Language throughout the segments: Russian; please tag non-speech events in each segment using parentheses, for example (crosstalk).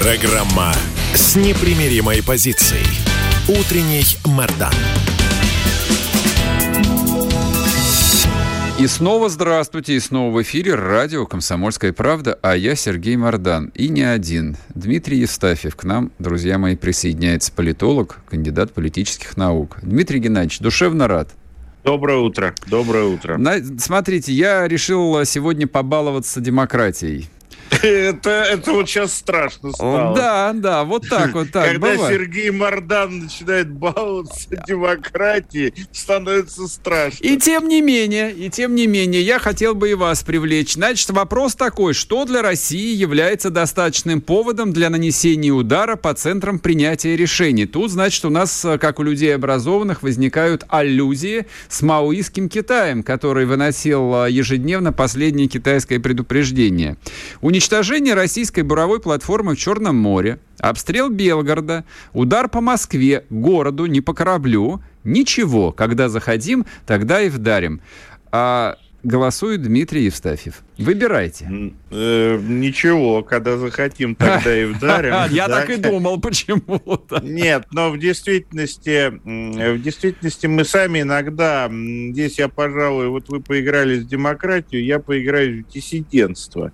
Программа с непримиримой позицией. Утренний Мордан. И снова здравствуйте, и снова в эфире радио «Комсомольская правда», а я Сергей Мордан. И не один. Дмитрий Евстафьев к нам, друзья мои, присоединяется политолог, кандидат политических наук. Дмитрий Геннадьевич, душевно рад. Доброе утро. Доброе утро. На, смотрите, я решил сегодня побаловаться демократией. Это, это вот сейчас страшно стало. Да, да, вот так вот так. Когда бывает. Сергей Мордан начинает баловаться демократией, становится страшно. И тем не менее, и тем не менее, я хотел бы и вас привлечь. Значит, вопрос такой, что для России является достаточным поводом для нанесения удара по центрам принятия решений? Тут, значит, у нас, как у людей образованных, возникают аллюзии с маоистским Китаем, который выносил ежедневно последнее китайское предупреждение. Уничтожение Уничтожение российской буровой платформы в Черном море, обстрел Белгорода, удар по Москве, городу, не по кораблю. Ничего, когда заходим, тогда и вдарим. А голосует Дмитрий Евстафьев. Выбирайте. Э, ничего, когда захотим, тогда и вдарим. (laughs) Я так и думал почему-то. Нет, но в действительности, в действительности мы сами иногда, здесь я, пожалуй, вот вы поиграли в демократию, я поиграю в диссидентство.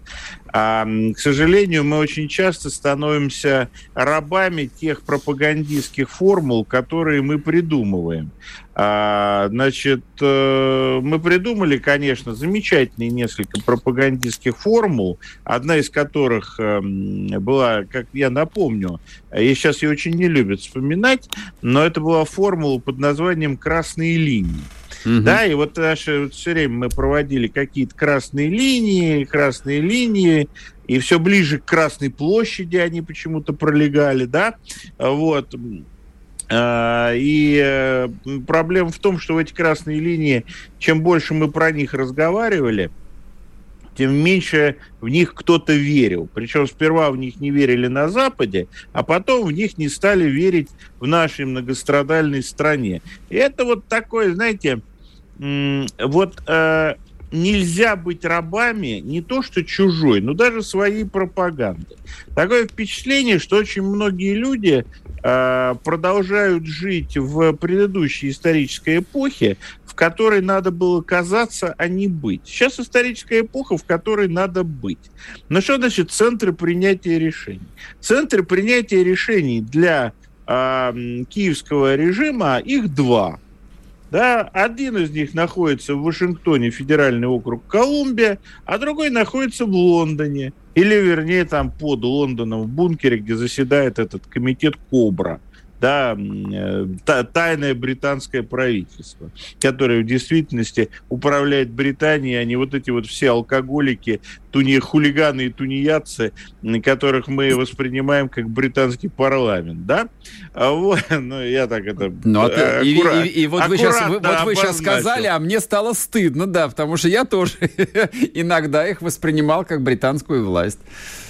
А, к сожалению, мы очень часто становимся рабами тех пропагандистских формул, которые мы придумываем. А, значит, э, мы придумали, конечно, замечательные несколько пропагандистских формул, одна из которых эм, была, как я напомню, и сейчас ее очень не любят вспоминать, но это была формула под названием «красные линии». Угу. Да, и вот наши вот все время мы проводили какие-то красные линии, красные линии, и все ближе к Красной площади они почему-то пролегали, да, вот. А, и э, проблема в том, что в эти красные линии, чем больше мы про них разговаривали, тем меньше в них кто-то верил. Причем сперва в них не верили на Западе, а потом в них не стали верить в нашей многострадальной стране. И это вот такое, знаете, вот э, нельзя быть рабами не то что чужой, но даже своей пропаганды. Такое впечатление, что очень многие люди э, продолжают жить в предыдущей исторической эпохе, в которой надо было казаться, а не быть. Сейчас историческая эпоха, в которой надо быть. Но что значит центры принятия решений? Центры принятия решений для э, киевского режима их два – да, один из них находится в Вашингтоне, федеральный округ Колумбия, а другой находится в Лондоне, или, вернее, там под Лондоном, в бункере, где заседает этот комитет Кобра да, э, тайное британское правительство, которое в действительности управляет Британией, а не вот эти вот все алкоголики, туни, хулиганы и тунеядцы, которых мы воспринимаем как британский парламент, да? А вот, (laughs) ну, я так это... Ну, а ты, и, и, и, и вот вы сейчас, вы, вот вы сейчас сказали, а мне стало стыдно, да, потому что я тоже (laughs) иногда их воспринимал как британскую власть.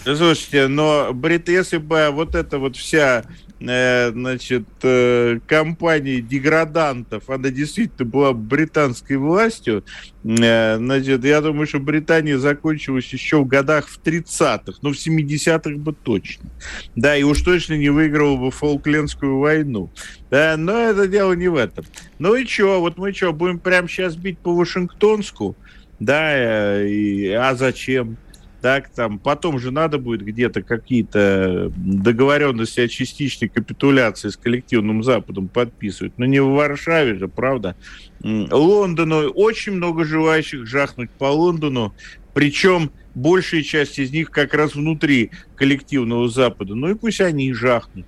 Слушайте, но брит, если бы вот эта вот вся Э, значит, э, компании деградантов, она действительно была британской властью, э, значит, я думаю, что Британия закончилась еще в годах в 30-х, но в 70-х бы точно. Да, и уж точно не выиграла бы Фолклендскую войну. Да, но это дело не в этом. Ну и что, вот мы что, будем прямо сейчас бить по Вашингтонску? Да, и, а зачем? Так, там, потом же надо будет где-то какие-то договоренности о частичной капитуляции с коллективным Западом подписывать, но не в Варшаве же, правда. Лондону, очень много желающих жахнуть по Лондону, причем большая часть из них как раз внутри коллективного Запада. Ну и пусть они и жахнут.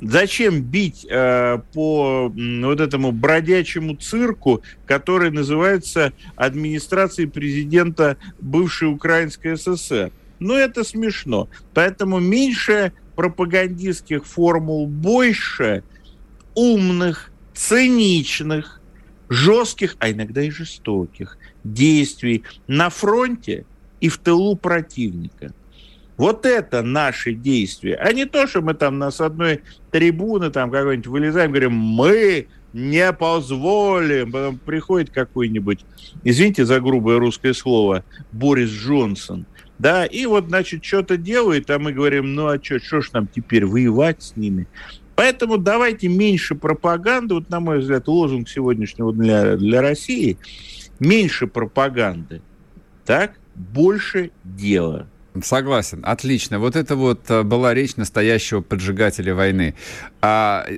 Зачем бить э, по вот этому бродячему цирку, который называется администрацией президента бывшей Украинской ССР? но это смешно. Поэтому меньше пропагандистских формул, больше умных, циничных, жестких, а иногда и жестоких действий на фронте и в тылу противника. Вот это наши действия, а не то, что мы там на с одной трибуны там какой-нибудь вылезаем, говорим, мы не позволим. Потом приходит какой-нибудь, извините за грубое русское слово, Борис Джонсон, да, и вот, значит, что-то делает, а мы говорим, ну а что, что ж нам теперь воевать с ними? Поэтому давайте меньше пропаганды, вот, на мой взгляд, лозунг сегодняшнего для, для России, меньше пропаганды, так, больше дела. Согласен, отлично. Вот это вот э, была речь настоящего поджигателя войны. А, э,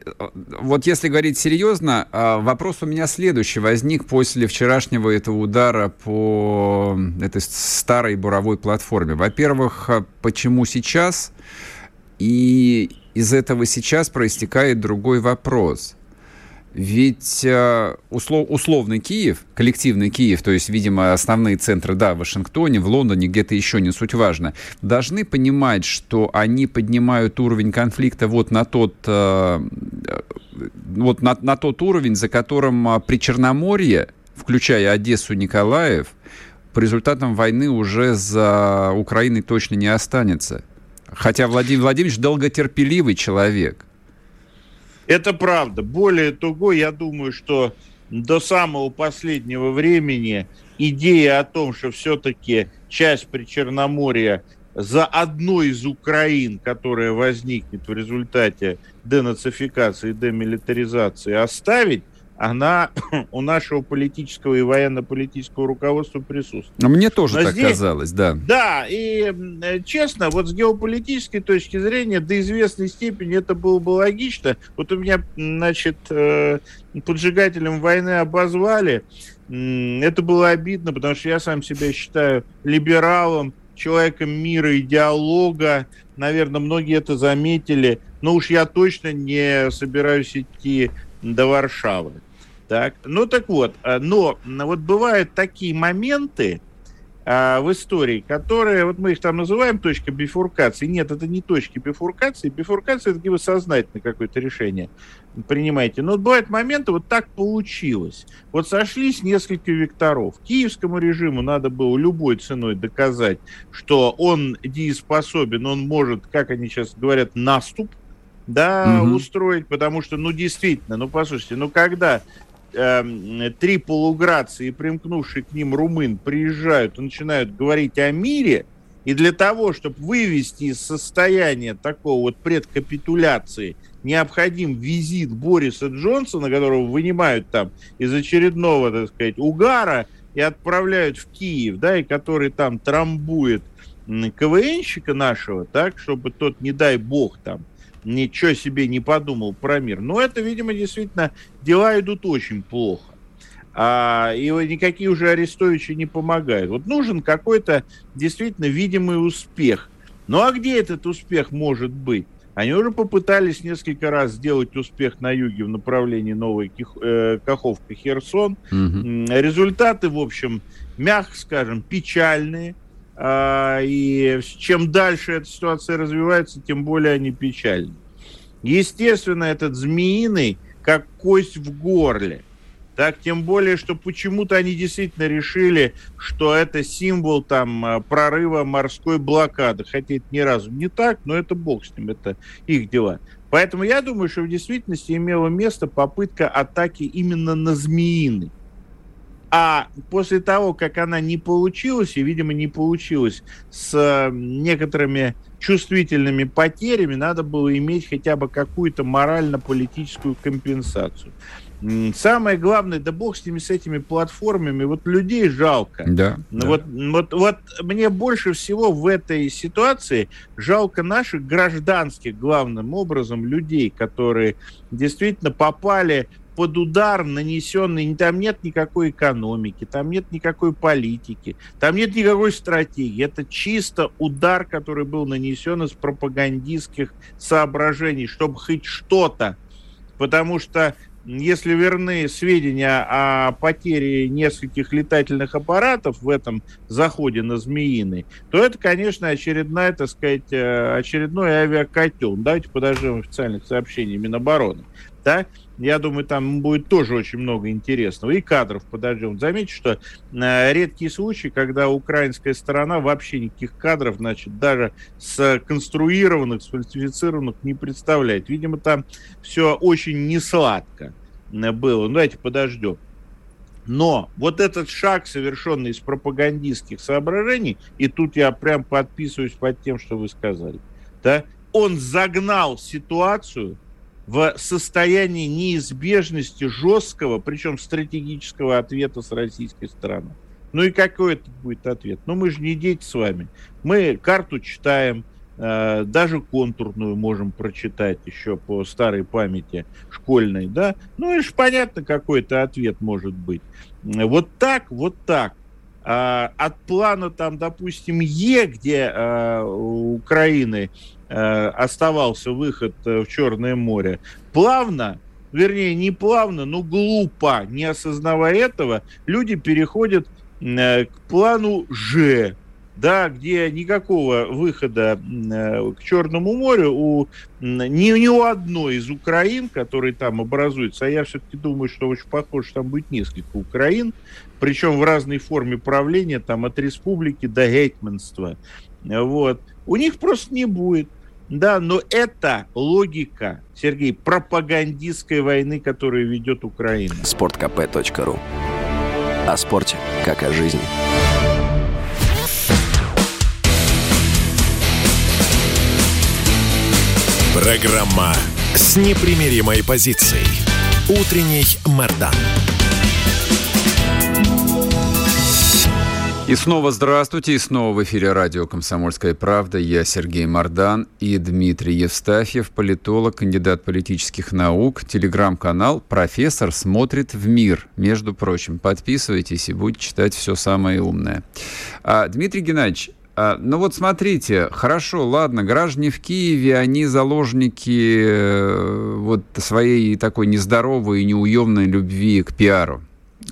вот если говорить серьезно, а, вопрос у меня следующий возник после вчерашнего этого удара по этой старой буровой платформе. Во-первых, а, почему сейчас? И из этого сейчас проистекает другой вопрос – ведь э, услов, условный Киев, коллективный Киев, то есть, видимо, основные центры, да, в Вашингтоне, в Лондоне, где-то еще, не суть важно, должны понимать, что они поднимают уровень конфликта вот на тот, э, вот на, на тот уровень, за которым э, при Черноморье, включая Одессу, Николаев, по результатам войны уже за Украиной точно не останется. Хотя Владимир Владимирович долготерпеливый человек. Это правда. Более того, я думаю, что до самого последнего времени идея о том, что все-таки часть Причерноморья за одной из Украин, которая возникнет в результате денацификации, демилитаризации, оставить, она у нашего политического и военно-политического руководства присутствует. Мне тоже Но так здесь, казалось, да. Да, и честно, вот с геополитической точки зрения до известной степени это было бы логично. Вот у меня, значит, э, поджигателем войны обозвали. Это было обидно, потому что я сам себя считаю либералом, человеком мира и диалога. Наверное, многие это заметили. Но уж я точно не собираюсь идти до Варшавы. Так, ну так вот, э, но вот бывают такие моменты а, в истории, которые, вот мы их там называем точка бифуркации. Нет, это не точки бифуркации. Бифуркация – это где вы сознательно какое-то решение принимаете. Но вот бывают моменты, вот так получилось. Вот сошлись несколько векторов. Киевскому режиму надо было любой ценой доказать, что он дееспособен, он может, как они сейчас говорят, наступ, да, угу. устроить, потому что, ну, действительно, ну, послушайте, ну, когда э, три полуграции и примкнувший к ним румын приезжают и начинают говорить о мире, и для того, чтобы вывести из состояния такого вот предкапитуляции, необходим визит Бориса Джонсона, которого вынимают там из очередного, так сказать, угара и отправляют в Киев, да, и который там трамбует КВНщика нашего, так, чтобы тот, не дай бог, там, ничего себе не подумал про мир. Но это, видимо, действительно дела идут очень плохо. А, и никакие уже Арестовичи не помогают. Вот нужен какой-то действительно видимый успех. Ну а где этот успех может быть? Они уже попытались несколько раз сделать успех на юге в направлении Новой э, Каховка-Херсон. Угу. Результаты, в общем, мягко скажем, печальные. А, и чем дальше эта ситуация развивается, тем более они печальны. Естественно, этот змеиный, как кость в горле. Так, тем более, что почему-то они действительно решили, что это символ там а, прорыва морской блокады. Хотя это ни разу не так, но это бог с ним, это их дела. Поэтому я думаю, что в действительности имела место попытка атаки именно на змеиный. А после того, как она не получилась, и, видимо, не получилась с некоторыми чувствительными потерями, надо было иметь хотя бы какую-то морально-политическую компенсацию. Самое главное, да бог с ними, с этими платформами, вот людей жалко. Да, да. Вот, вот, вот мне больше всего в этой ситуации жалко наших гражданских, главным образом, людей, которые действительно попали под удар нанесенный, там нет никакой экономики, там нет никакой политики, там нет никакой стратегии. Это чисто удар, который был нанесен из пропагандистских соображений, чтобы хоть что-то. Потому что если верны сведения о потере нескольких летательных аппаратов в этом заходе на Змеиный, то это, конечно, очередная, так сказать, э, очередной авиакотел. Давайте подождем официальных сообщений Минобороны. Да? Я думаю, там будет тоже очень много интересного. И кадров подождем. Заметьте, что э, редкий случай, когда украинская сторона вообще никаких кадров, значит, даже сконструированных, сфальсифицированных не представляет. Видимо, там все очень несладко э, было. Ну, давайте подождем. Но вот этот шаг, совершенный из пропагандистских соображений, и тут я прям подписываюсь под тем, что вы сказали, да, он загнал ситуацию в состоянии неизбежности жесткого, причем стратегического ответа с российской стороны. Ну и какой это будет ответ? Ну мы же не дети с вами. Мы карту читаем, э, даже контурную можем прочитать еще по старой памяти школьной, да? Ну и же понятно, какой это ответ может быть. Вот так, вот так. А, от плана там, допустим, Е, где у Украины Э, оставался выход э, в Черное море, плавно, вернее, не плавно, но глупо, не осознавая этого, люди переходят э, к плану Ж, да, где никакого выхода к Черному морю у, ни, ни у одной из Украин, которые там образуются, а я все-таки думаю, что очень похоже, там будет несколько Украин, причем в разной форме правления, там от республики до гетьманства, вот, у них просто не будет. Да, но это логика, Сергей, пропагандистской войны, которую ведет Украина. Спорткп.ру О спорте, как о жизни. Программа с непримиримой позицией. Утренний Мордан. И снова здравствуйте, и снова в эфире радио «Комсомольская правда». Я Сергей Мордан и Дмитрий Евстафьев, политолог, кандидат политических наук, телеграм-канал «Профессор смотрит в мир». Между прочим, подписывайтесь и будете читать все самое умное. А, Дмитрий Геннадьевич, а, ну вот смотрите, хорошо, ладно, граждане в Киеве, они заложники э, вот своей такой нездоровой и неуемной любви к пиару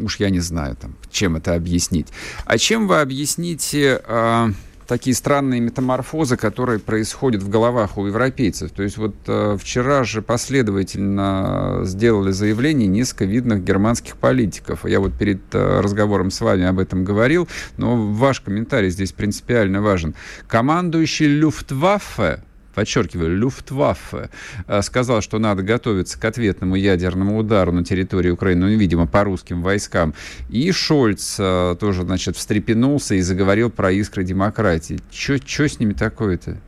уж я не знаю, там, чем это объяснить. А чем вы объясните э, такие странные метаморфозы, которые происходят в головах у европейцев? То есть вот э, вчера же последовательно сделали заявление несколько видных германских политиков. Я вот перед э, разговором с вами об этом говорил, но ваш комментарий здесь принципиально важен. Командующий Люфтваффе подчеркиваю, Люфтваффе, э, сказал, что надо готовиться к ответному ядерному удару на территории Украины, ну, видимо, по русским войскам. И Шольц э, тоже, значит, встрепенулся и заговорил про искры демократии. Что с ними такое-то?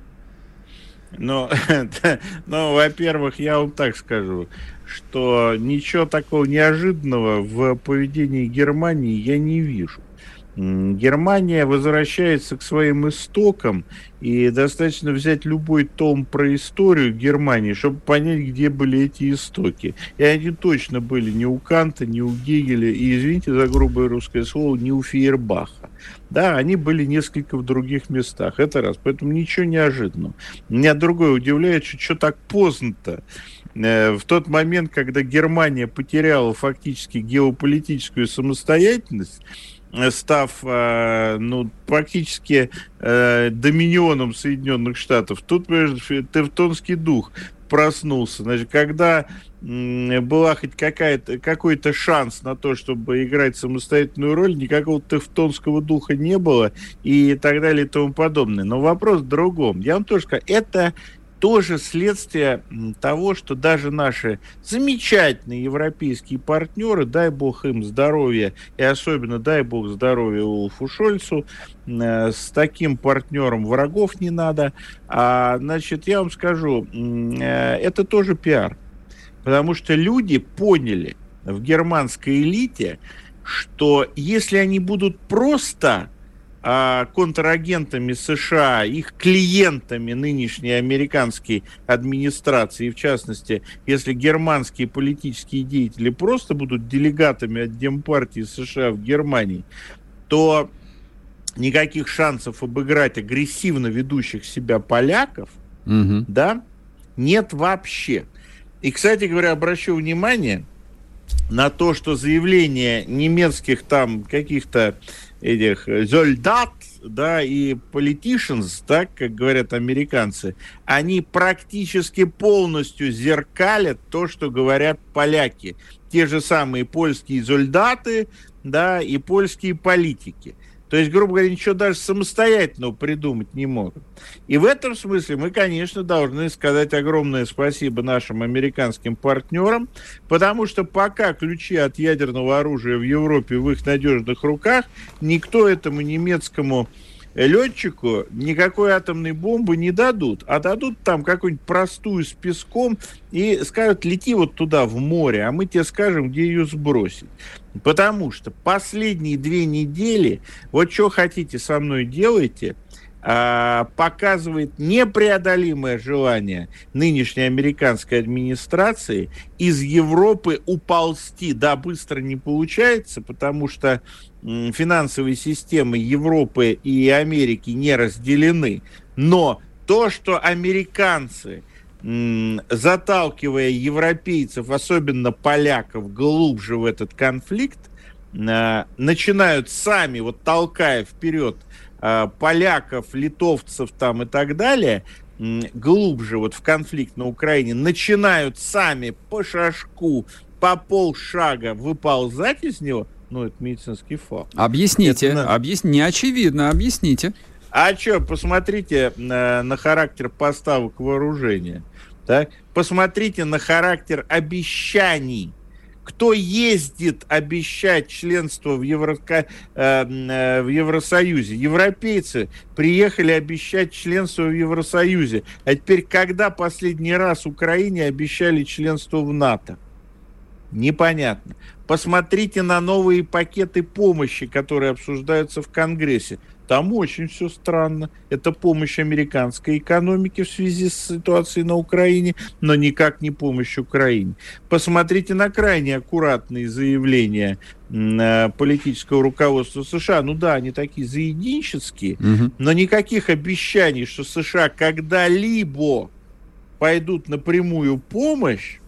Ну, (laughs) ну, во-первых, я вам так скажу, что ничего такого неожиданного в поведении Германии я не вижу. Германия возвращается к своим истокам, и достаточно взять любой том про историю Германии, чтобы понять, где были эти истоки. И они точно были не у Канта, не у Гегеля, и, извините за грубое русское слово, не у Фейербаха. Да, они были несколько в других местах, это раз. Поэтому ничего неожиданного. Меня другое удивляет, что, что так поздно-то э, в тот момент, когда Германия потеряла фактически геополитическую самостоятельность, став э, ну, практически э, доминионом Соединенных Штатов. Тут, тевтонский дух проснулся. Значит, когда была хоть какая-то, какой-то шанс на то, чтобы играть самостоятельную роль, никакого тевтонского духа не было и так далее и тому подобное. Но вопрос в другом. Я вам тоже скажу, это тоже следствие того, что даже наши замечательные европейские партнеры, дай бог им здоровья, и особенно дай бог здоровья Улфу Шольцу, э, с таким партнером врагов не надо. А, значит, я вам скажу, э, это тоже пиар. Потому что люди поняли в германской элите, что если они будут просто контрагентами США, их клиентами нынешней американской администрации, и в частности, если германские политические деятели просто будут делегатами от Демпартии США в Германии, то никаких шансов обыграть агрессивно ведущих себя поляков, угу. да, нет вообще. И, кстати говоря, обращу внимание, на то, что заявление немецких там каких-то этих зольдат, да, и politicians, так как говорят американцы, они практически полностью зеркалят то, что говорят поляки. Те же самые польские зольдаты, да, и польские политики. То есть, грубо говоря, ничего даже самостоятельного придумать не могут. И в этом смысле мы, конечно, должны сказать огромное спасибо нашим американским партнерам, потому что пока ключи от ядерного оружия в Европе в их надежных руках, никто этому немецкому летчику никакой атомной бомбы не дадут, а дадут там какую-нибудь простую с песком и скажут, лети вот туда, в море, а мы тебе скажем, где ее сбросить. Потому что последние две недели, вот что хотите со мной делайте, а, показывает непреодолимое желание нынешней американской администрации из Европы уползти. Да, быстро не получается, потому что финансовые системы Европы и Америки не разделены. Но то, что американцы, заталкивая европейцев, особенно поляков, глубже в этот конфликт, а, начинают сами, вот толкая вперед а, поляков, литовцев там и так далее, глубже вот в конфликт на Украине, начинают сами по шажку, по полшага выползать из него – ну, это медицинский факт. Объясните, это, объяс... не очевидно, объясните. А что, посмотрите на, на характер поставок вооружения. Так? Посмотрите на характер обещаний. Кто ездит обещать членство в, Евро, э, э, в Евросоюзе? Европейцы приехали обещать членство в Евросоюзе. А теперь, когда последний раз Украине обещали членство в НАТО? Непонятно. Посмотрите на новые пакеты помощи, которые обсуждаются в Конгрессе. Там очень все странно. Это помощь американской экономике в связи с ситуацией на Украине, но никак не помощь Украине. Посмотрите на крайне аккуратные заявления э, политического руководства США. Ну да, они такие заединческие, угу. но никаких обещаний, что США когда-либо пойдут на прямую помощь,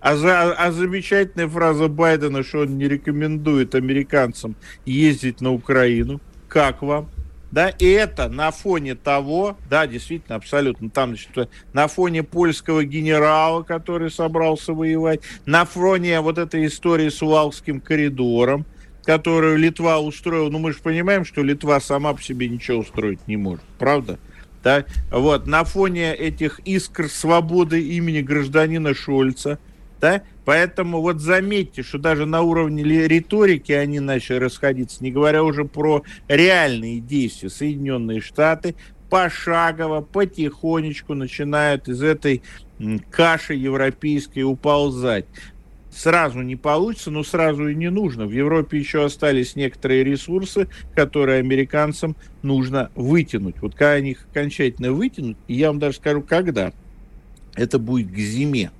а, за, а замечательная фраза Байдена, что он не рекомендует американцам ездить на Украину. Как вам? Да, и это на фоне того, да, действительно, абсолютно, там, значит, на фоне польского генерала, который собрался воевать, на фоне вот этой истории с Увалским коридором, которую Литва устроила, ну, мы же понимаем, что Литва сама по себе ничего устроить не может, правда? Да, вот, на фоне этих искр свободы имени гражданина Шольца – да? Поэтому вот заметьте, что даже на уровне риторики они начали расходиться, не говоря уже про реальные действия. Соединенные Штаты пошагово, потихонечку начинают из этой каши европейской уползать. Сразу не получится, но сразу и не нужно. В Европе еще остались некоторые ресурсы, которые американцам нужно вытянуть. Вот когда они их окончательно вытянут, я вам даже скажу, когда, это будет к зиме.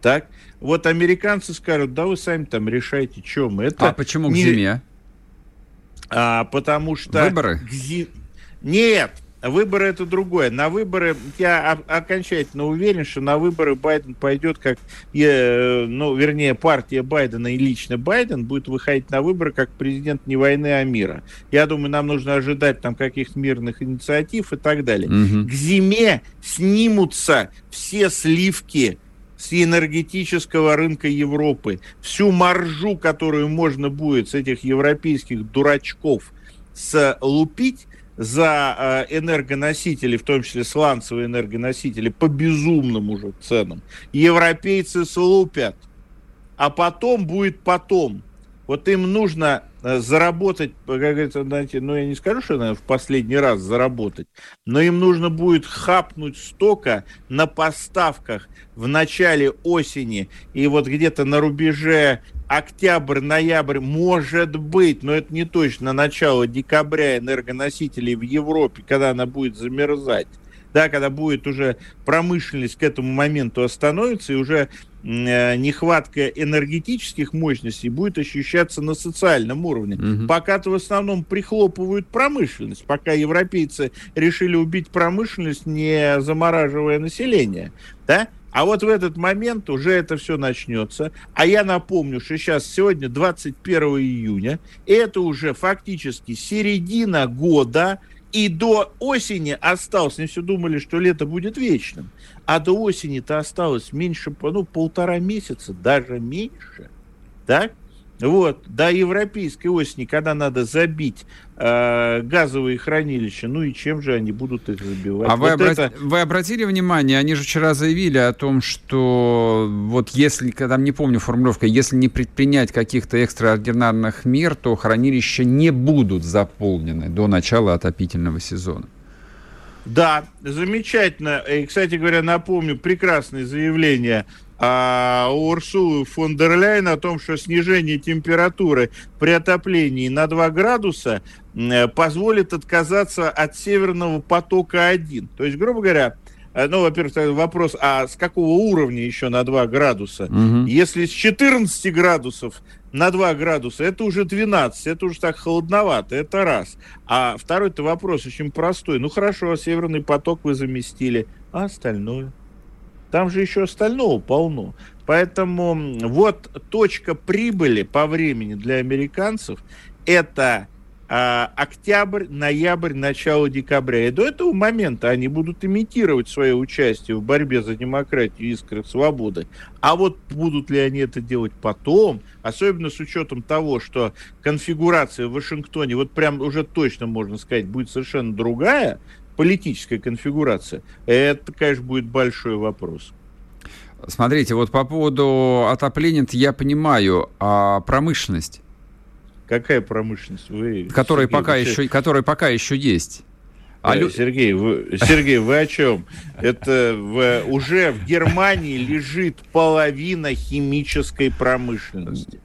Так? Вот американцы скажут, да вы сами там решайте, мы. Это а почему не... к зиме? А, потому что... Выборы? К зи... Нет, выборы это другое. На выборы, я окончательно уверен, что на выборы Байден пойдет как, ну, вернее, партия Байдена и лично Байден будет выходить на выборы как президент не войны, а мира. Я думаю, нам нужно ожидать там каких-то мирных инициатив и так далее. Угу. К зиме снимутся все сливки с энергетического рынка Европы, всю маржу, которую можно будет с этих европейских дурачков слупить за э, энергоносители, в том числе сланцевые энергоносители, по безумным уже ценам, европейцы слупят. А потом будет потом. Вот им нужно э, заработать, как говорится, знаете, ну я не скажу, что наверное, в последний раз заработать, но им нужно будет хапнуть столько на поставках в начале осени и вот где-то на рубеже октябрь-ноябрь, может быть, но это не точно, начало декабря энергоносителей в Европе, когда она будет замерзать да, когда будет уже промышленность к этому моменту остановится, и уже э, нехватка энергетических мощностей будет ощущаться на социальном уровне. Угу. Пока-то в основном прихлопывают промышленность, пока европейцы решили убить промышленность, не замораживая население. Да? А вот в этот момент уже это все начнется. А я напомню, что сейчас сегодня 21 июня, это уже фактически середина года, и до осени осталось, не все думали, что лето будет вечным, а до осени-то осталось меньше, ну, полтора месяца, даже меньше. Так? Вот, до европейской осени, когда надо забить э, газовые хранилища, ну и чем же они будут их забивать? А вот вы, обрат... это... вы обратили внимание, они же вчера заявили о том, что вот если, там не помню формулировка, если не предпринять каких-то экстраординарных мер, то хранилища не будут заполнены до начала отопительного сезона. Да, замечательно. И, кстати говоря, напомню, прекрасное заявление а, у Урсулы фон дер Ляйен о том, что снижение температуры при отоплении на 2 градуса э, позволит отказаться от Северного потока-1. То есть, грубо говоря, э, ну, во-первых, вопрос, а с какого уровня еще на 2 градуса? Угу. Если с 14 градусов на 2 градуса, это уже 12, это уже так холодновато, это раз. А второй-то вопрос очень простой. Ну, хорошо, Северный поток вы заместили, а остальное? Там же еще остального полно. Поэтому вот точка прибыли по времени для американцев это октябрь, ноябрь, начало декабря. И до этого момента они будут имитировать свое участие в борьбе за демократию, искры свободы. А вот будут ли они это делать потом, особенно с учетом того, что конфигурация в Вашингтоне, вот прям уже точно можно сказать, будет совершенно другая, политическая конфигурация, это, конечно, будет большой вопрос. Смотрите, вот по поводу отопления я понимаю, а промышленность? Какая промышленность? Вы, которая, Сергей, пока вы... еще, которая пока еще есть. А лю... Сергей, вы, Сергей, вы о чем? Это в, уже в Германии лежит половина химической промышленности.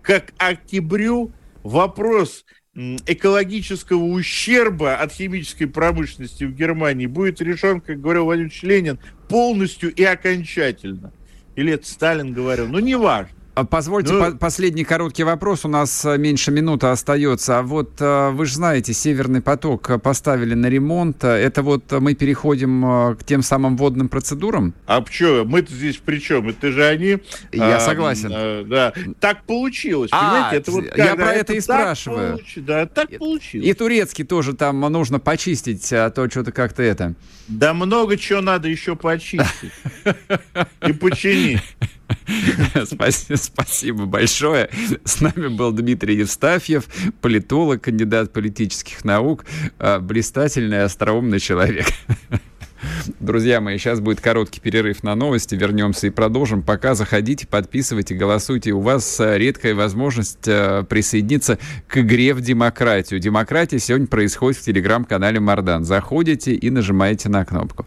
Как октябрю вопрос экологического ущерба от химической промышленности в Германии будет решен, как говорил Владимир Ленин, полностью и окончательно. Или это Сталин говорил, ну неважно. А позвольте ну, по последний короткий вопрос. У нас э, меньше минуты остается. А вот э, вы же знаете, Северный поток поставили на ремонт. Это вот мы переходим э, к тем самым водным процедурам? А что? Мы-то здесь при чем? Это же они... Я а, согласен. А, да. Так получилось. А, понимаете? Это вот, я про это, это и спрашиваю. Получ... Да, так и, получилось. И турецкий тоже там нужно почистить, а то что-то как-то это... Да много чего надо еще почистить. И починить. (laughs) Спасибо большое. С нами был Дмитрий Евстафьев, политолог, кандидат политических наук, а, блистательный, остроумный человек. (laughs) Друзья мои, сейчас будет короткий перерыв на новости. Вернемся и продолжим. Пока заходите, подписывайте, голосуйте. У вас а, редкая возможность а, присоединиться к игре в демократию. Демократия сегодня происходит в телеграм-канале Мардан. Заходите и нажимаете на кнопку.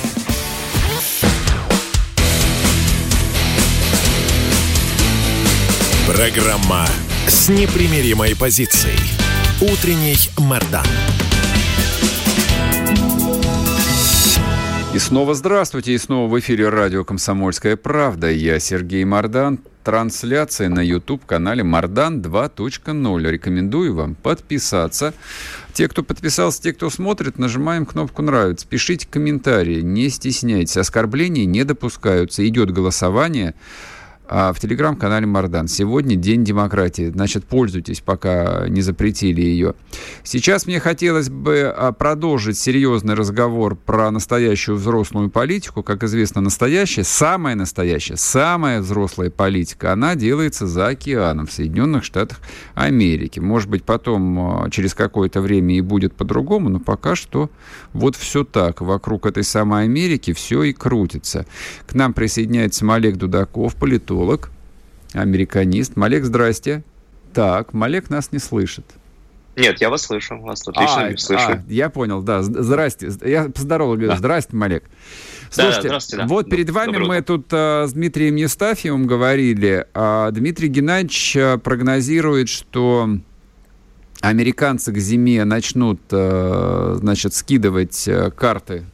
Программа с непримиримой позицией. Утренний Мордан. И снова здравствуйте, и снова в эфире радио «Комсомольская правда». Я Сергей Мордан. Трансляция на YouTube-канале Мордан 2.0. Рекомендую вам подписаться. Те, кто подписался, те, кто смотрит, нажимаем кнопку «Нравится». Пишите комментарии, не стесняйтесь. Оскорбления не допускаются. Идет голосование в телеграм-канале Мардан. Сегодня День демократии. Значит, пользуйтесь, пока не запретили ее. Сейчас мне хотелось бы а, продолжить серьезный разговор про настоящую взрослую политику. Как известно, настоящая, самая настоящая, самая взрослая политика, она делается за океаном в Соединенных Штатах Америки. Может быть, потом, а, через какое-то время и будет по-другому, но пока что вот все так. Вокруг этой самой Америки все и крутится. К нам присоединяется Олег Дудаков, политолог политолог, американист. Малек, здрасте. Так, Малек нас не слышит. Нет, я вас слышу, вас отлично а, слышу. А, я понял, да. Здрасте. Я поздоровал, говорю, да. здрасте, Малек. Слушайте, да, да, вот перед вами Доброе мы тут а, с Дмитрием Нестафьевым говорили. А Дмитрий Геннадьевич а, прогнозирует, что американцы к зиме начнут, а, значит, скидывать а, карты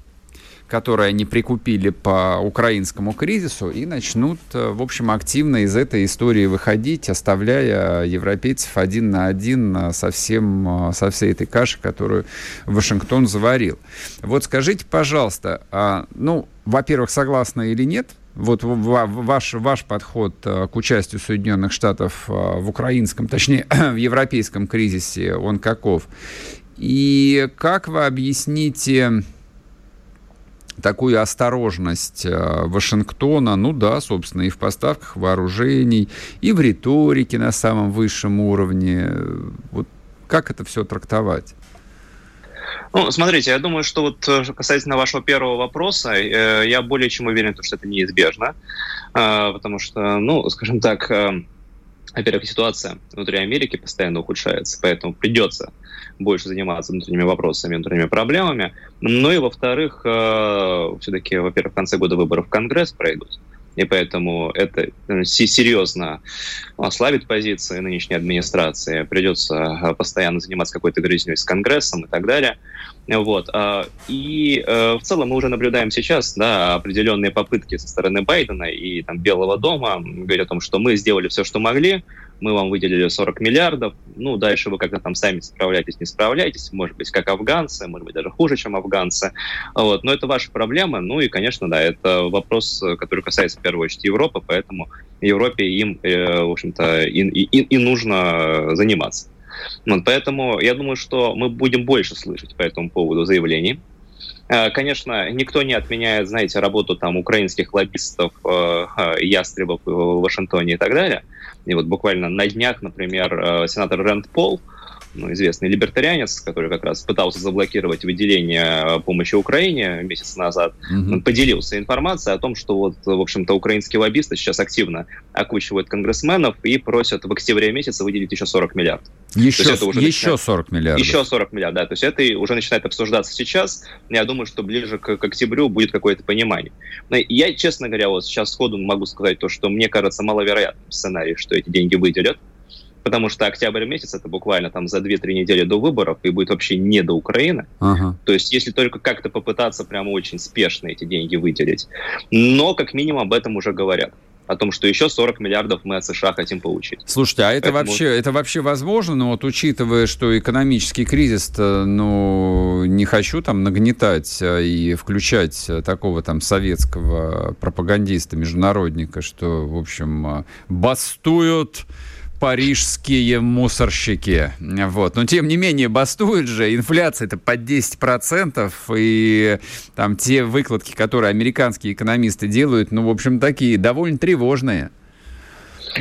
которые они прикупили по украинскому кризису, и начнут, э, в общем, активно из этой истории выходить, оставляя европейцев один на один э, со, всем, э, со всей этой кашей, которую Вашингтон заварил. Вот скажите, пожалуйста, а, ну, во-первых, согласны или нет вот ваш, ваш подход к участию Соединенных Штатов в украинском, точнее, (clears throat) в европейском кризисе, он каков? И как вы объясните такую осторожность э, Вашингтона, ну да, собственно, и в поставках вооружений, и в риторике на самом высшем уровне. Вот как это все трактовать? Ну, смотрите, я думаю, что вот э, касательно вашего первого вопроса, э, я более чем уверен, что это неизбежно, потому что, ну, скажем так, во-первых, ситуация внутри Америки постоянно ухудшается, поэтому придется больше заниматься внутренними вопросами, внутренними проблемами. Ну и, во-вторых, э, все-таки, во-первых, в конце года выборов в Конгресс пройдут, и поэтому это э, серьезно ослабит позиции нынешней администрации. Придется э, постоянно заниматься какой-то грызней с Конгрессом и так далее. Вот. А, и в целом мы уже наблюдаем сейчас да, определенные попытки со стороны Байдена и там, Белого дома говорить о том, что мы сделали все, что могли, мы вам выделили 40 миллиардов, ну, дальше вы как-то там сами справляетесь, не справляетесь, может быть, как афганцы, может быть, даже хуже, чем афганцы, вот, но это ваша проблема, ну, и, конечно, да, это вопрос, который касается, в первую очередь, Европы, поэтому Европе им, э, в общем-то, и, и, и нужно заниматься. Вот, поэтому я думаю, что мы будем больше слышать по этому поводу заявлений, э, Конечно, никто не отменяет, знаете, работу там украинских лоббистов, э, ястребов в Вашингтоне и так далее. И вот буквально на днях, например, э, сенатор Рэнд Пол, ну, известный либертарианец, который как раз пытался заблокировать выделение помощи Украине месяц назад, mm-hmm. он поделился информацией о том, что вот, в общем-то, украинские лоббисты сейчас активно окучивают конгрессменов и просят в октябре месяце выделить еще 40 миллиардов. Еще, это уже еще начинает... 40 миллиардов. Еще 40 миллиардов, да. То есть это уже начинает обсуждаться сейчас. Я думаю, что ближе к, к октябрю будет какое-то понимание. Но я, честно говоря, вот сейчас сходу могу сказать то, что мне кажется маловероятным сценарий, что эти деньги выделят потому что октябрь месяц это буквально там за 2-3 недели до выборов и будет вообще не до Украины. Ага. То есть если только как-то попытаться прямо очень спешно эти деньги выделить. Но как минимум об этом уже говорят о том, что еще 40 миллиардов мы от США хотим получить. Слушайте, а это, Поэтому... вообще, это вообще возможно? Ну вот учитывая, что экономический кризис, ну, не хочу там нагнетать а, и включать а, такого там советского пропагандиста, международника, что, в общем, бастуют парижские мусорщики. Вот. Но тем не менее, бастует же. Инфляция это под 10%. И там те выкладки, которые американские экономисты делают, ну, в общем, такие довольно тревожные.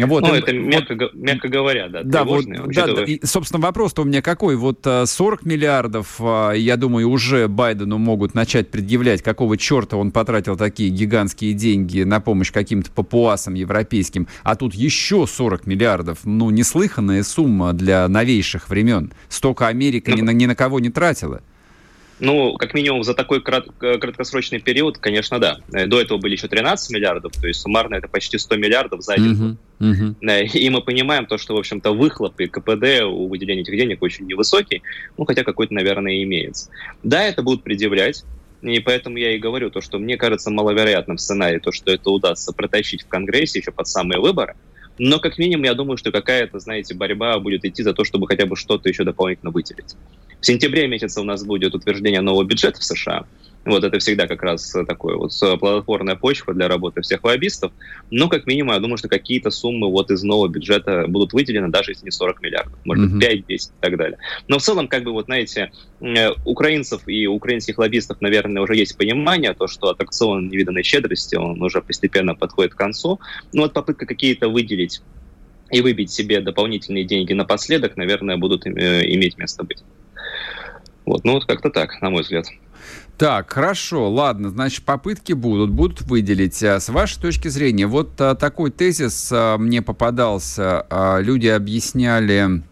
Вот, ну, это мягко, вот, мягко говоря, да. Да, вот, да, да, и, собственно, вопрос-то у меня какой? Вот 40 а, миллиардов, а, я думаю, уже Байдену могут начать предъявлять, какого черта он потратил такие гигантские деньги на помощь каким-то папуасам европейским, а тут еще 40 миллиардов. Ну, неслыханная сумма для новейших времен. Столько Америка ну, ни, на, ни на кого не тратила. Ну, как минимум за такой крат- краткосрочный период, конечно, да. Э, до этого были еще 13 миллиардов, то есть суммарно это почти 100 миллиардов за один год. Uh-huh. Uh-huh. И мы понимаем то, что, в общем-то, выхлоп и КПД у выделения этих денег очень невысокий, ну, хотя какой-то, наверное, имеется. Да, это будут предъявлять, и поэтому я и говорю то, что мне кажется маловероятным сценарий, то, что это удастся протащить в Конгрессе еще под самые выборы. Но как минимум я думаю, что какая-то, знаете, борьба будет идти за то, чтобы хотя бы что-то еще дополнительно выделить. В сентябре месяце у нас будет утверждение нового бюджета в США. Вот это всегда как раз такое вот плодотворная почва для работы всех лоббистов. Но, как минимум, я думаю, что какие-то суммы вот из нового бюджета будут выделены, даже если не 40 миллиардов, может быть, 5-10 и так далее. Но в целом, как бы вот, знаете, э, украинцев и украинских лоббистов, наверное, уже есть понимание, то, что аттракцион невиданной щедрости, он уже постепенно подходит к концу. Но вот попытка какие-то выделить и выбить себе дополнительные деньги напоследок, наверное, будут э, иметь место быть. Вот, ну вот как-то так, на мой взгляд. Так, хорошо, ладно, значит, попытки будут, будут выделить. А с вашей точки зрения, вот а, такой тезис а, мне попадался. Люди объясняли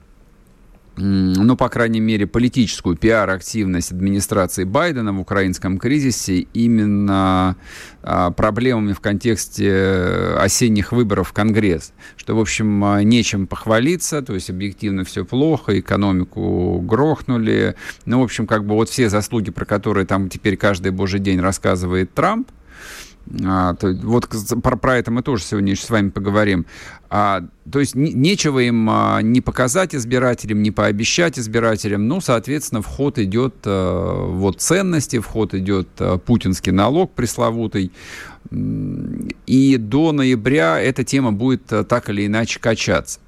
ну, по крайней мере, политическую пиар-активность администрации Байдена в украинском кризисе именно а, проблемами в контексте осенних выборов в Конгресс. Что, в общем, а, нечем похвалиться, то есть объективно все плохо, экономику грохнули. Ну, в общем, как бы вот все заслуги, про которые там теперь каждый божий день рассказывает Трамп, а, то, вот про, про это мы тоже сегодня еще с вами поговорим. А, то есть не, нечего им а, не показать избирателям, не пообещать избирателям. Ну, соответственно, в ход идет а, вот ценности, в ход идет а, путинский налог пресловутый. И до ноября эта тема будет а, так или иначе качаться.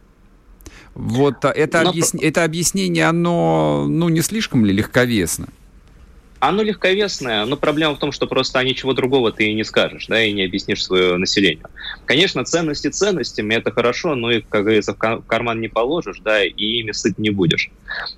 Вот а, это, Но... объяс... это объяснение, оно ну, не слишком ли легковесно? Оно легковесное, но проблема в том, что просто ничего другого ты и не скажешь, да, и не объяснишь свое население. Конечно, ценности ценностями это хорошо, но их, как говорится, в карман не положишь, да, и ими сыт не будешь.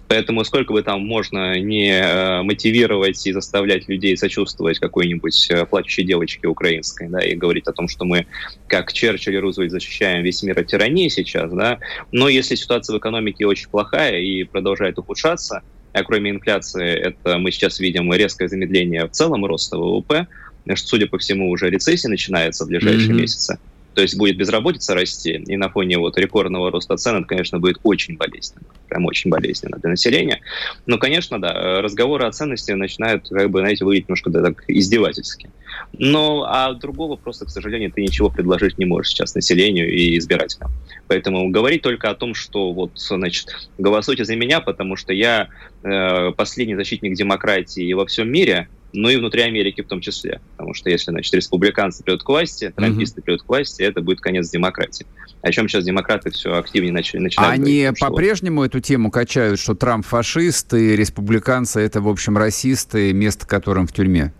Поэтому сколько бы там можно не э, мотивировать и заставлять людей сочувствовать какой-нибудь э, плачущей девочке украинской, да, и говорить о том, что мы, как Черчилль и Рузвельт, защищаем весь мир от тирании сейчас, да, но если ситуация в экономике очень плохая и продолжает ухудшаться, а кроме инфляции, это мы сейчас видим резкое замедление в целом роста ВВП, что, судя по всему, уже рецессия начинается в ближайшие mm-hmm. месяцы. То есть будет безработица расти, и на фоне вот рекордного роста цен это, конечно, будет очень болезненно, прям очень болезненно для населения. Но, конечно, да, разговоры о ценности начинают, как бы, знаете, выглядеть немножко да, так издевательски. Но а другого просто, к сожалению, ты ничего предложить не можешь сейчас населению и избирателям. Поэтому говорить только о том, что вот, значит, голосуйте за меня, потому что я э, последний защитник демократии во всем мире, ну и внутри Америки в том числе. Потому что если, значит, республиканцы придут к власти, трамписты mm-hmm. придут к власти, это будет конец демократии. О чем сейчас демократы все активнее начали начинают Они говорить, по-прежнему эту тему качают, что Трамп фашист и республиканцы это, в общем, расисты, место которым в тюрьме?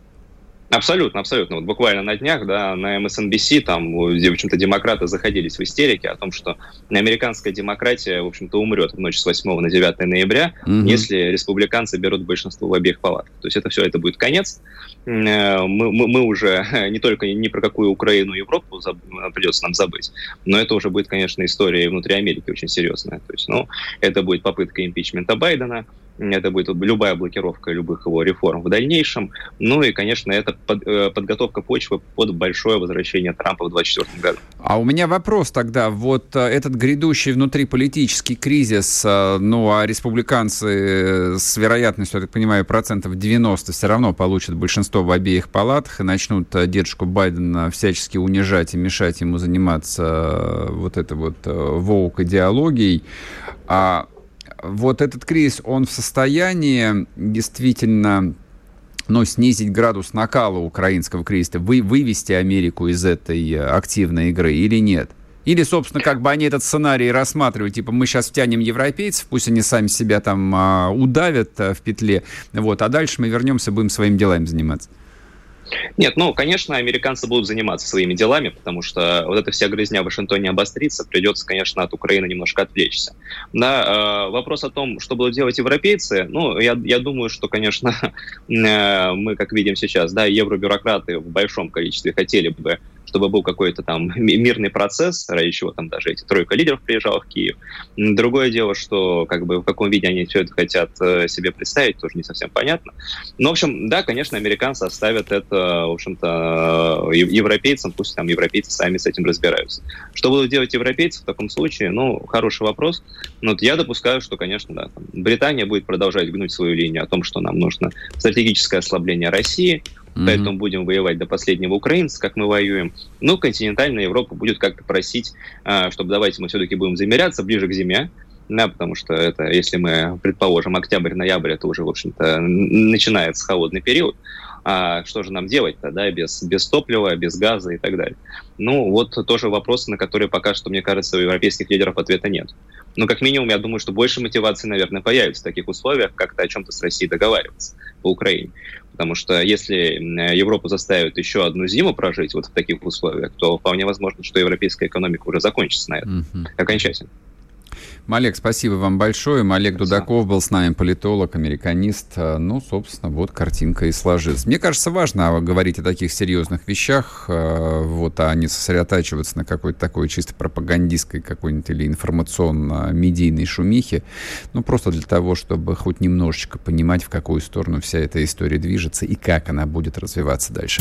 Абсолютно, абсолютно. Вот буквально на днях, да, на MSNBC там, где, в общем-то, демократы заходились в истерике о том, что американская демократия, в общем-то, умрет в ночь с 8 на 9 ноября, угу. если республиканцы берут большинство в обеих палатах. То есть это все, это будет конец. Э, мы, мы, мы уже (laughs) не только ни про какую Украину и Европу заб, придется нам забыть, но это уже будет, конечно, история внутри Америки очень серьезная. То есть, ну, это будет попытка импичмента Байдена, это будет любая блокировка любых его реформ в дальнейшем. Ну и, конечно, это под, э, подготовка почвы под большое возвращение Трампа в 2024 году. А у меня вопрос тогда. Вот э, этот грядущий внутриполитический кризис, э, ну а республиканцы с вероятностью, я так понимаю, процентов 90 все равно получат большинство в обеих палатах и начнут дедушку Байдена всячески унижать и мешать ему заниматься вот этой вот воук-идеологией. А вот этот кризис, он в состоянии действительно ну, снизить градус накала украинского кризиса, вы, вывести Америку из этой э, активной игры или нет? Или, собственно, как бы они этот сценарий рассматривают, типа, мы сейчас втянем европейцев, пусть они сами себя там а, удавят а, в петле, вот, а дальше мы вернемся, будем своими делами заниматься. Нет, ну, конечно, американцы будут заниматься своими делами, потому что вот эта вся грызня в Вашингтоне обострится, придется, конечно, от Украины немножко отвлечься. Да, э, вопрос о том, что будут делать европейцы, ну, я, я думаю, что, конечно, (laughs) э, мы, как видим сейчас, да, евробюрократы в большом количестве хотели бы чтобы был какой-то там (laughs) мирный процесс, ради чего там даже эти тройка лидеров приезжала в Киев. Другое дело, что как бы в каком виде они все это хотят э, себе представить, тоже не совсем понятно. Но, в общем, да, конечно, американцы оставят это, в общем-то, европейцам, пусть там европейцы сами с этим разбираются. Что будут делать европейцы в таком случае? Ну, хороший вопрос. Но вот я допускаю, что, конечно, да, там, Британия будет продолжать гнуть свою линию о том, что нам нужно стратегическое ослабление России, Mm-hmm. Поэтому будем воевать до последнего украинца, как мы воюем. Ну, континентальная Европа будет как-то просить, а, чтобы давайте мы все-таки будем замеряться ближе к зиме, да, потому что это, если мы предположим октябрь-ноябрь, это уже, в общем-то, начинается холодный период. А что же нам делать-то, да, без, без топлива, без газа и так далее. Ну, вот тоже вопросы, на которые пока что, мне кажется, у европейских лидеров ответа нет. Но как минимум, я думаю, что больше мотивации, наверное, появится в таких условиях, как-то о чем-то с Россией договариваться по Украине. Потому что если Европу заставят еще одну зиму прожить вот в таких условиях, то вполне возможно, что европейская экономика уже закончится на этом mm-hmm. окончательно. Олег, спасибо вам большое. Олег Дудаков был с нами, политолог, американист. Ну, собственно, вот картинка и сложилась. Мне кажется, важно говорить о таких серьезных вещах, э, вот, а не сосредотачиваться на какой-то такой чисто пропагандистской какой-нибудь или информационно-медийной шумихе. Ну, просто для того, чтобы хоть немножечко понимать, в какую сторону вся эта история движется и как она будет развиваться дальше.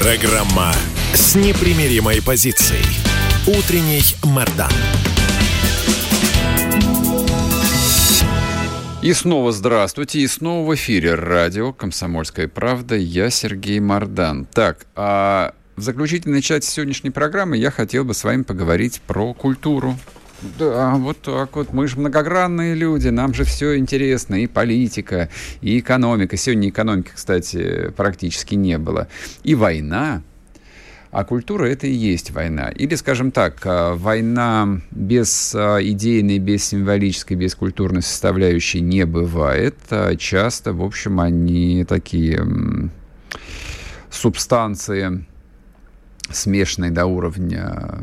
Программа с непримиримой позицией. Утренний Мордан. И снова здравствуйте, и снова в эфире радио «Комсомольская правда». Я Сергей Мордан. Так, а в заключительной части сегодняшней программы я хотел бы с вами поговорить про культуру. Да, вот так вот. Мы же многогранные люди, нам же все интересно. И политика, и экономика. Сегодня экономики, кстати, практически не было. И война. А культура — это и есть война. Или, скажем так, а, война без а, идейной, без символической, без культурной составляющей не бывает. А часто, в общем, они такие субстанции, смешанные до уровня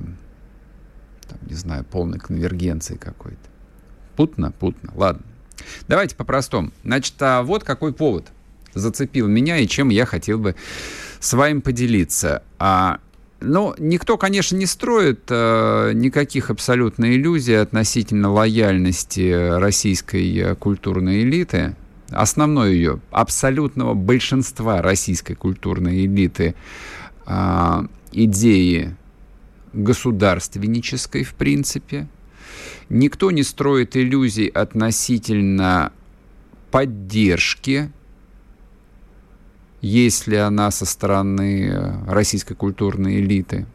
не знаю, полной конвергенции какой-то. Путно? Путно. Ладно. Давайте по-простому. Значит, а вот какой повод зацепил меня и чем я хотел бы с вами поделиться. А, ну, никто, конечно, не строит а, никаких абсолютно иллюзий относительно лояльности российской а, культурной элиты. Основной ее, абсолютного большинства российской культурной элиты а, идеи государственнической, в принципе. Никто не строит иллюзий относительно поддержки, если она со стороны российской культурной элиты.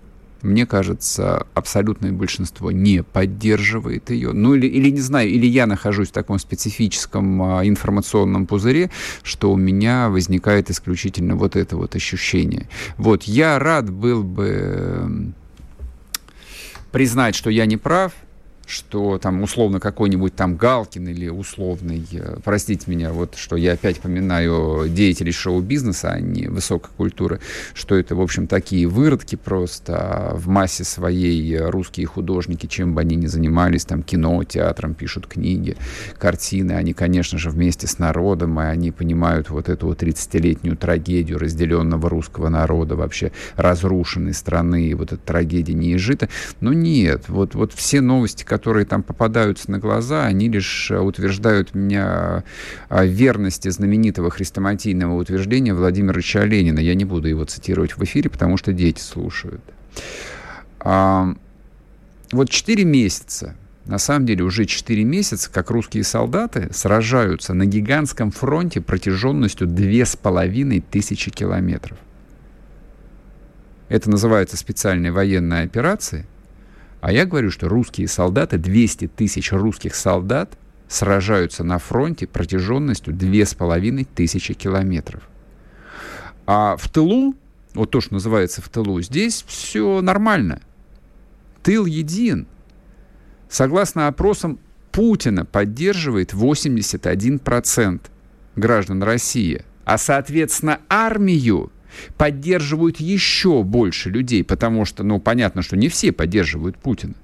Мне кажется, абсолютное большинство не поддерживает ее. Ну или, или не знаю, или я нахожусь в таком специфическом а, информационном пузыре, что у меня возникает исключительно вот это вот ощущение. Вот я рад был бы признать, что я не прав, что там условно какой-нибудь там Галкин или условный, э, простите меня, вот что я опять поминаю деятелей шоу-бизнеса, а не высокой культуры, что это, в общем, такие выродки просто а в массе своей русские художники, чем бы они ни занимались, там кино, театром, пишут книги, картины, они, конечно же, вместе с народом, и они понимают вот эту вот 30-летнюю трагедию разделенного русского народа, вообще разрушенной страны, и вот эта трагедия не изжита. Но нет, вот, вот все новости, которые которые там попадаются на глаза, они лишь э, утверждают меня верности знаменитого хрестоматийного утверждения Владимира Ильича Ленина. Я не буду его цитировать в эфире, потому что дети слушают. А, вот четыре месяца на самом деле уже 4 месяца, как русские солдаты сражаются на гигантском фронте протяженностью 2500 километров. Это называется специальной военной операцией. А я говорю, что русские солдаты, 200 тысяч русских солдат сражаются на фронте протяженностью 2500 километров. А в тылу, вот то, что называется в тылу, здесь все нормально. Тыл един. Согласно опросам, Путина поддерживает 81% граждан России, а, соответственно, армию поддерживают еще больше людей, потому что, ну, понятно, что не все поддерживают Путина.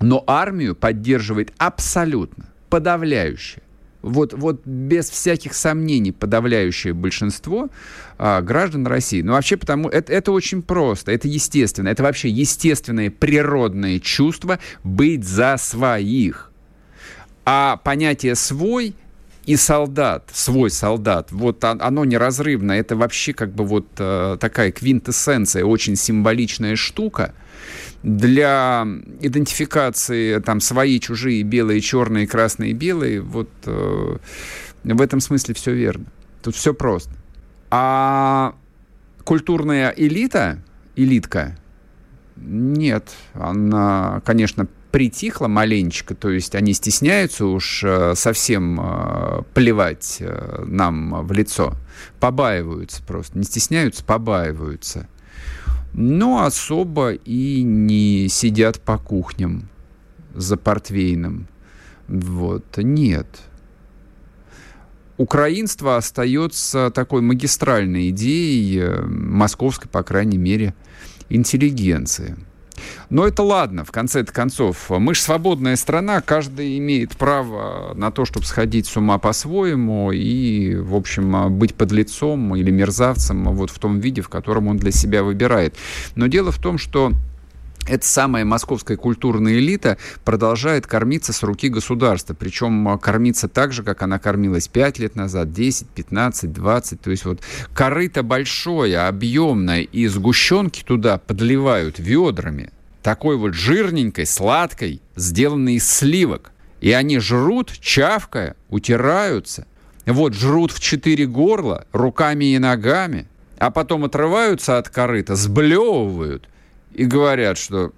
Но армию поддерживает абсолютно, подавляющее. Вот, вот без всяких сомнений подавляющее большинство а, граждан России. Ну, вообще, потому это, это очень просто, это естественно. Это вообще естественное природное чувство быть за своих. А понятие «свой» и солдат, свой солдат, вот оно неразрывно, это вообще как бы вот э, такая квинтэссенция, очень символичная штука для идентификации там свои, чужие, белые, черные, красные, белые, вот э, в этом смысле все верно. Тут все просто. А культурная элита, элитка, Нет, она, конечно, притихла маленечко, то есть они стесняются уж э, совсем э, плевать э, нам в лицо, побаиваются просто, не стесняются, побаиваются. Но особо и не сидят по кухням за портвейном. Вот, нет. Украинство остается такой магистральной идеей московской, по крайней мере, интеллигенции. Но это ладно, в конце концов. Мы же свободная страна, каждый имеет право на то, чтобы сходить с ума по-своему и, в общем, быть под лицом или мерзавцем вот в том виде, в котором он для себя выбирает. Но дело в том, что эта самая московская культурная элита продолжает кормиться с руки государства. Причем кормиться так же, как она кормилась 5 лет назад, 10, 15, 20. То есть вот корыто большое, объемное, и сгущенки туда подливают ведрами. Такой вот жирненькой, сладкой, сделанной из сливок. И они жрут, чавкая, утираются. Вот жрут в четыре горла, руками и ногами, а потом отрываются от корыта, сблевывают и говорят, что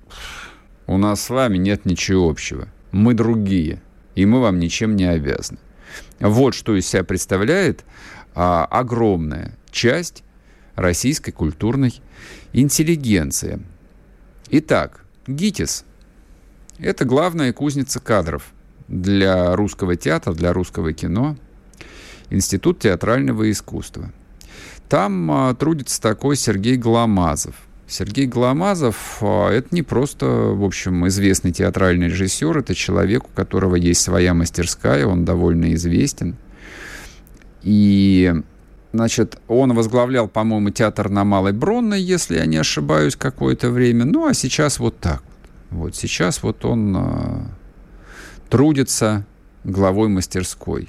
у нас с вами нет ничего общего. Мы другие, и мы вам ничем не обязаны. Вот что из себя представляет а, огромная часть российской культурной интеллигенции. Итак, ГИТИС – это главная кузница кадров для русского театра, для русского кино, Институт театрального искусства. Там а, трудится такой Сергей Гломазов. Сергей Голомазов а, — это не просто, в общем, известный театральный режиссер, это человек, у которого есть своя мастерская, он довольно известен. И, значит, он возглавлял, по-моему, театр на Малой Бронной, если я не ошибаюсь, какое-то время. Ну, а сейчас вот так. Вот сейчас вот он э, трудится главой мастерской.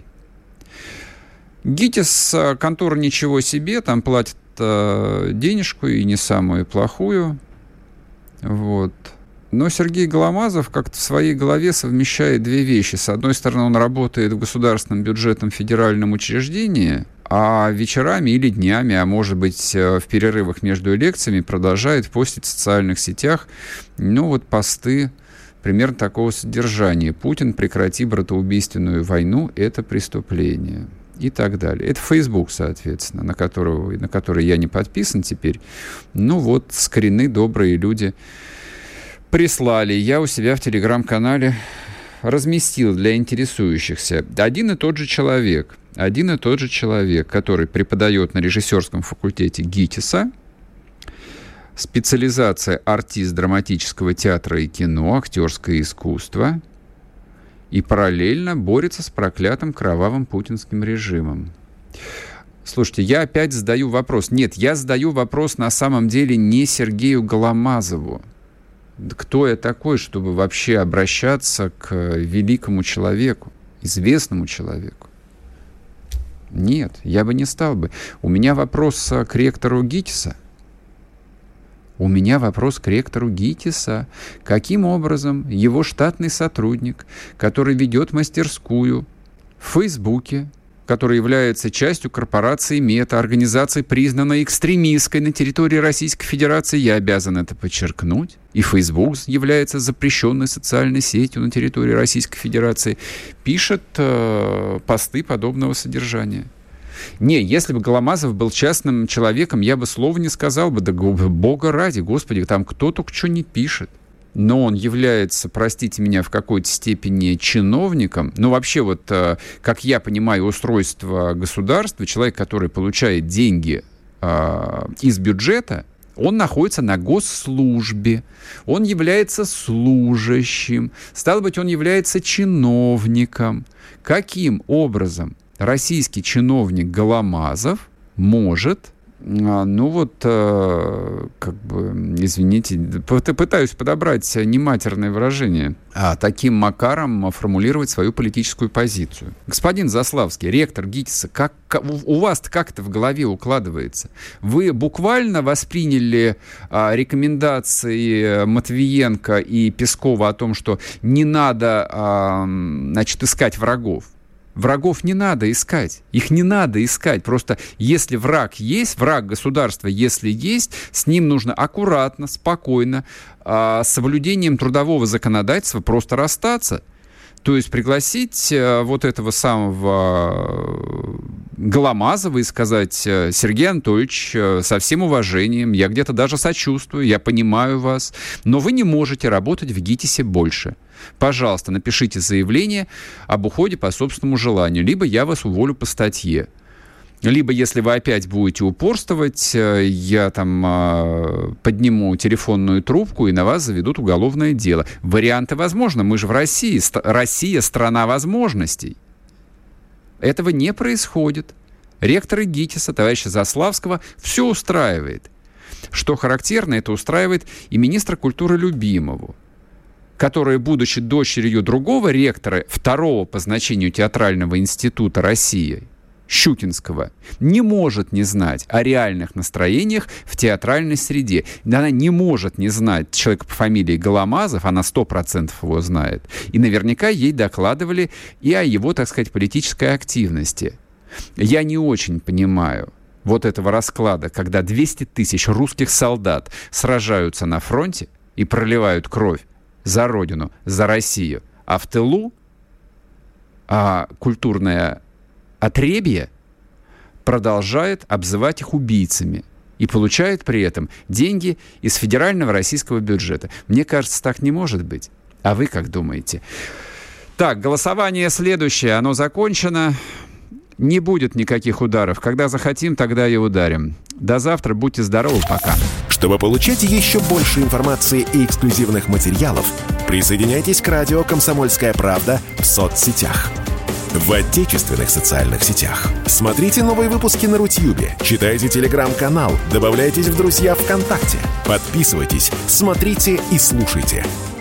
ГИТИС а, контора ничего себе, там платят э, денежку и не самую плохую. Вот. Но Сергей Голомазов как-то в своей голове совмещает две вещи. С одной стороны, он работает в государственном бюджетном федеральном учреждении, а вечерами или днями, а может быть э, в перерывах между лекциями продолжает постить в социальных сетях, ну вот посты примерно такого содержания. Путин прекрати братоубийственную войну, это преступление и так далее. Это Facebook, соответственно, на, которого, на который я не подписан теперь. Ну вот, скрины добрые люди прислали. Я у себя в телеграм-канале разместил для интересующихся. Один и тот же человек, один и тот же человек, который преподает на режиссерском факультете ГИТИСа, специализация артист драматического театра и кино, актерское искусство – и параллельно борется с проклятым кровавым путинским режимом. Слушайте, я опять задаю вопрос. Нет, я задаю вопрос на самом деле не Сергею Голомазову. Кто я такой, чтобы вообще обращаться к великому человеку, известному человеку? Нет, я бы не стал бы. У меня вопрос к ректору ГИТИСа – у меня вопрос к ректору ГИТИСа. Каким образом его штатный сотрудник, который ведет мастерскую в Фейсбуке, который является частью корпорации МЕТА, организации, признанной экстремистской на территории Российской Федерации, я обязан это подчеркнуть, и Facebook является запрещенной социальной сетью на территории Российской Федерации, пишет э, посты подобного содержания. Не, если бы Голомазов был частным человеком, я бы слова не сказал бы, да бога ради, господи, там кто только что не пишет но он является, простите меня, в какой-то степени чиновником. Ну, вообще, вот, э, как я понимаю, устройство государства, человек, который получает деньги э, из бюджета, он находится на госслужбе, он является служащим, стало быть, он является чиновником. Каким образом российский чиновник Голомазов может ну вот, э, как бы, извините, пытаюсь подобрать нематерное выражение, а таким макаром формулировать свою политическую позицию. Господин Заславский, ректор ГИТИСа, как, у вас как это в голове укладывается? Вы буквально восприняли а, рекомендации Матвиенко и Пескова о том, что не надо, а, значит, искать врагов? Врагов не надо искать. Их не надо искать. Просто если враг есть, враг государства, если есть, с ним нужно аккуратно, спокойно, э, с соблюдением трудового законодательства просто расстаться. То есть пригласить э, вот этого самого Голомазова и сказать, э, Сергей Анатольевич, э, со всем уважением, я где-то даже сочувствую, я понимаю вас, но вы не можете работать в ГИТИСе больше. Пожалуйста, напишите заявление об уходе по собственному желанию, либо я вас уволю по статье. Либо, если вы опять будете упорствовать, э, я там э, подниму телефонную трубку и на вас заведут уголовное дело. Варианты возможны. Мы же в России. Россия – страна возможностей. Этого не происходит. Ректоры ГИТИСа, товарища Заславского, все устраивает. Что характерно, это устраивает и министра культуры Любимову которая, будучи дочерью другого ректора, второго по значению театрального института России, Щукинского, не может не знать о реальных настроениях в театральной среде. Она не может не знать человека по фамилии Голомазов, она сто процентов его знает. И наверняка ей докладывали и о его, так сказать, политической активности. Я не очень понимаю, вот этого расклада, когда 200 тысяч русских солдат сражаются на фронте и проливают кровь за Родину, за Россию, а в тылу а культурное отребье продолжает обзывать их убийцами и получает при этом деньги из федерального российского бюджета. Мне кажется, так не может быть. А вы как думаете? Так, голосование следующее, оно закончено. Не будет никаких ударов. Когда захотим, тогда и ударим. До завтра, будьте здоровы, пока. Чтобы получать еще больше информации и эксклюзивных материалов, присоединяйтесь к радио «Комсомольская правда» в соцсетях – в отечественных социальных сетях. Смотрите новые выпуски на Рутьюбе, читайте телеграм-канал, добавляйтесь в друзья ВКонтакте, подписывайтесь, смотрите и слушайте.